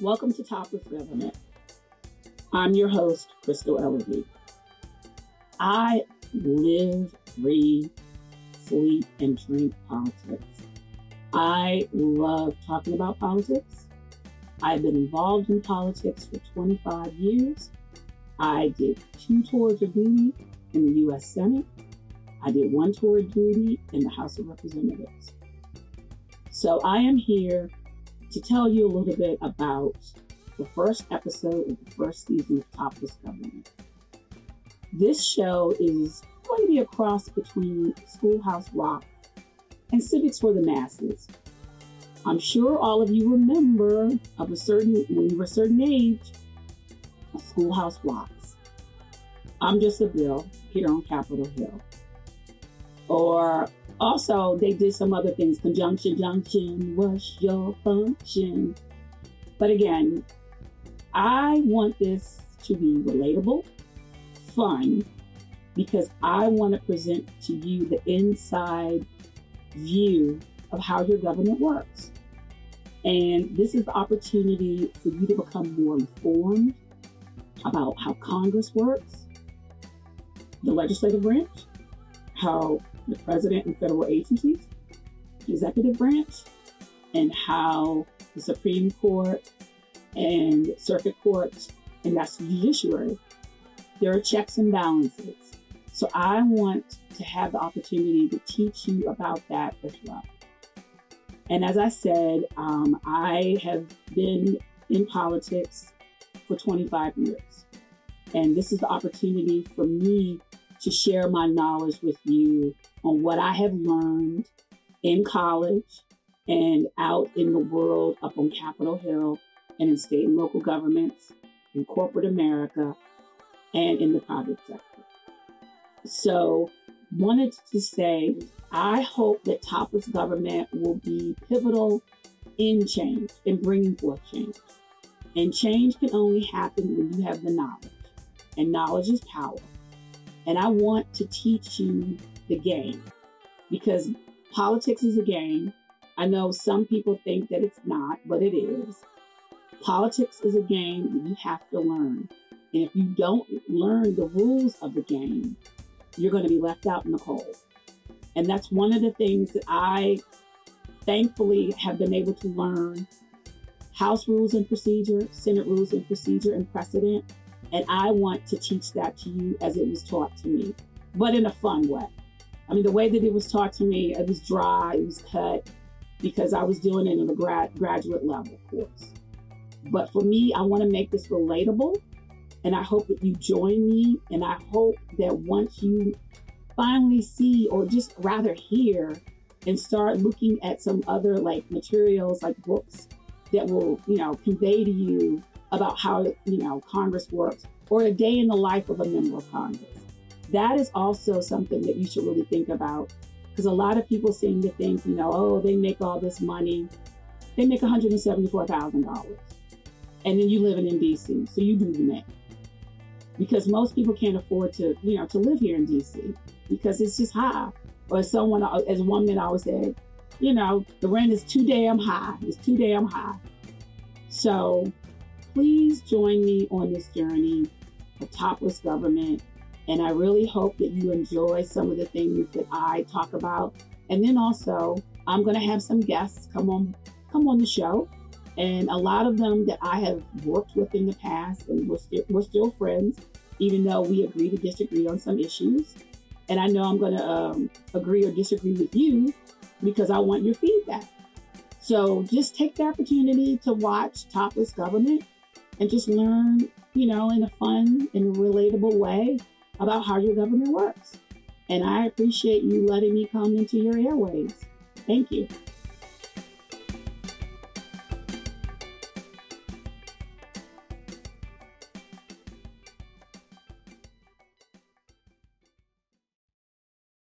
Welcome to Topless Government. I'm your host, Crystal Ellerbe. I live, breathe, sleep, and drink politics. I love talking about politics. I've been involved in politics for 25 years. I did two tours of duty in the U.S. Senate. I did one tour of duty in the House of Representatives. So I am here to tell you a little bit about the first episode of the first season of Topless Government. This show is going to be a cross between Schoolhouse Rock and Civics for the Masses. I'm sure all of you remember of a certain when you were a certain age, Schoolhouse Rocks. I'm just a bill here on Capitol Hill. Or also, they did some other things. Conjunction, junction, what's your function? But again, I want this to be relatable, fun, because I want to present to you the inside view of how your government works. And this is the opportunity for you to become more informed about how Congress works, the legislative branch, how the president and federal agencies, the executive branch, and how the Supreme Court and circuit courts, and that's the judiciary. There are checks and balances. So I want to have the opportunity to teach you about that as well. And as I said, um, I have been in politics for 25 years. And this is the opportunity for me to share my knowledge with you on what I have learned in college and out in the world up on Capitol Hill and in state and local governments, in corporate America, and in the private sector. So, wanted to say, I hope that Topless Government will be pivotal in change, in bringing forth change. And change can only happen when you have the knowledge, and knowledge is power. And I want to teach you the game because politics is a game. I know some people think that it's not, but it is. Politics is a game that you have to learn. And if you don't learn the rules of the game, you're going to be left out in the cold. And that's one of the things that I thankfully have been able to learn House rules and procedure, Senate rules and procedure, and precedent. And I want to teach that to you as it was taught to me, but in a fun way. I mean, the way that it was taught to me, it was dry, it was cut, because I was doing it in a grad, graduate level course. But for me, I want to make this relatable. And I hope that you join me. And I hope that once you finally see, or just rather hear, and start looking at some other like materials, like books that will, you know, convey to you about how, you know, Congress works or a day in the life of a member of Congress that is also something that you should really think about because a lot of people seem to think, you know, oh, they make all this money. They make $174,000. And then you living in DC, so you do the math. Because most people can't afford to, you know, to live here in DC because it's just high. Or someone, as one man always said, you know, the rent is too damn high. It's too damn high. So please join me on this journey of topless government and I really hope that you enjoy some of the things that I talk about. And then also, I'm going to have some guests come on come on the show, and a lot of them that I have worked with in the past, and we're still we're still friends, even though we agree to disagree on some issues. And I know I'm going to um, agree or disagree with you because I want your feedback. So just take the opportunity to watch Topless Government and just learn, you know, in a fun and relatable way about how your government works. And I appreciate you letting me come into your airways. Thank you.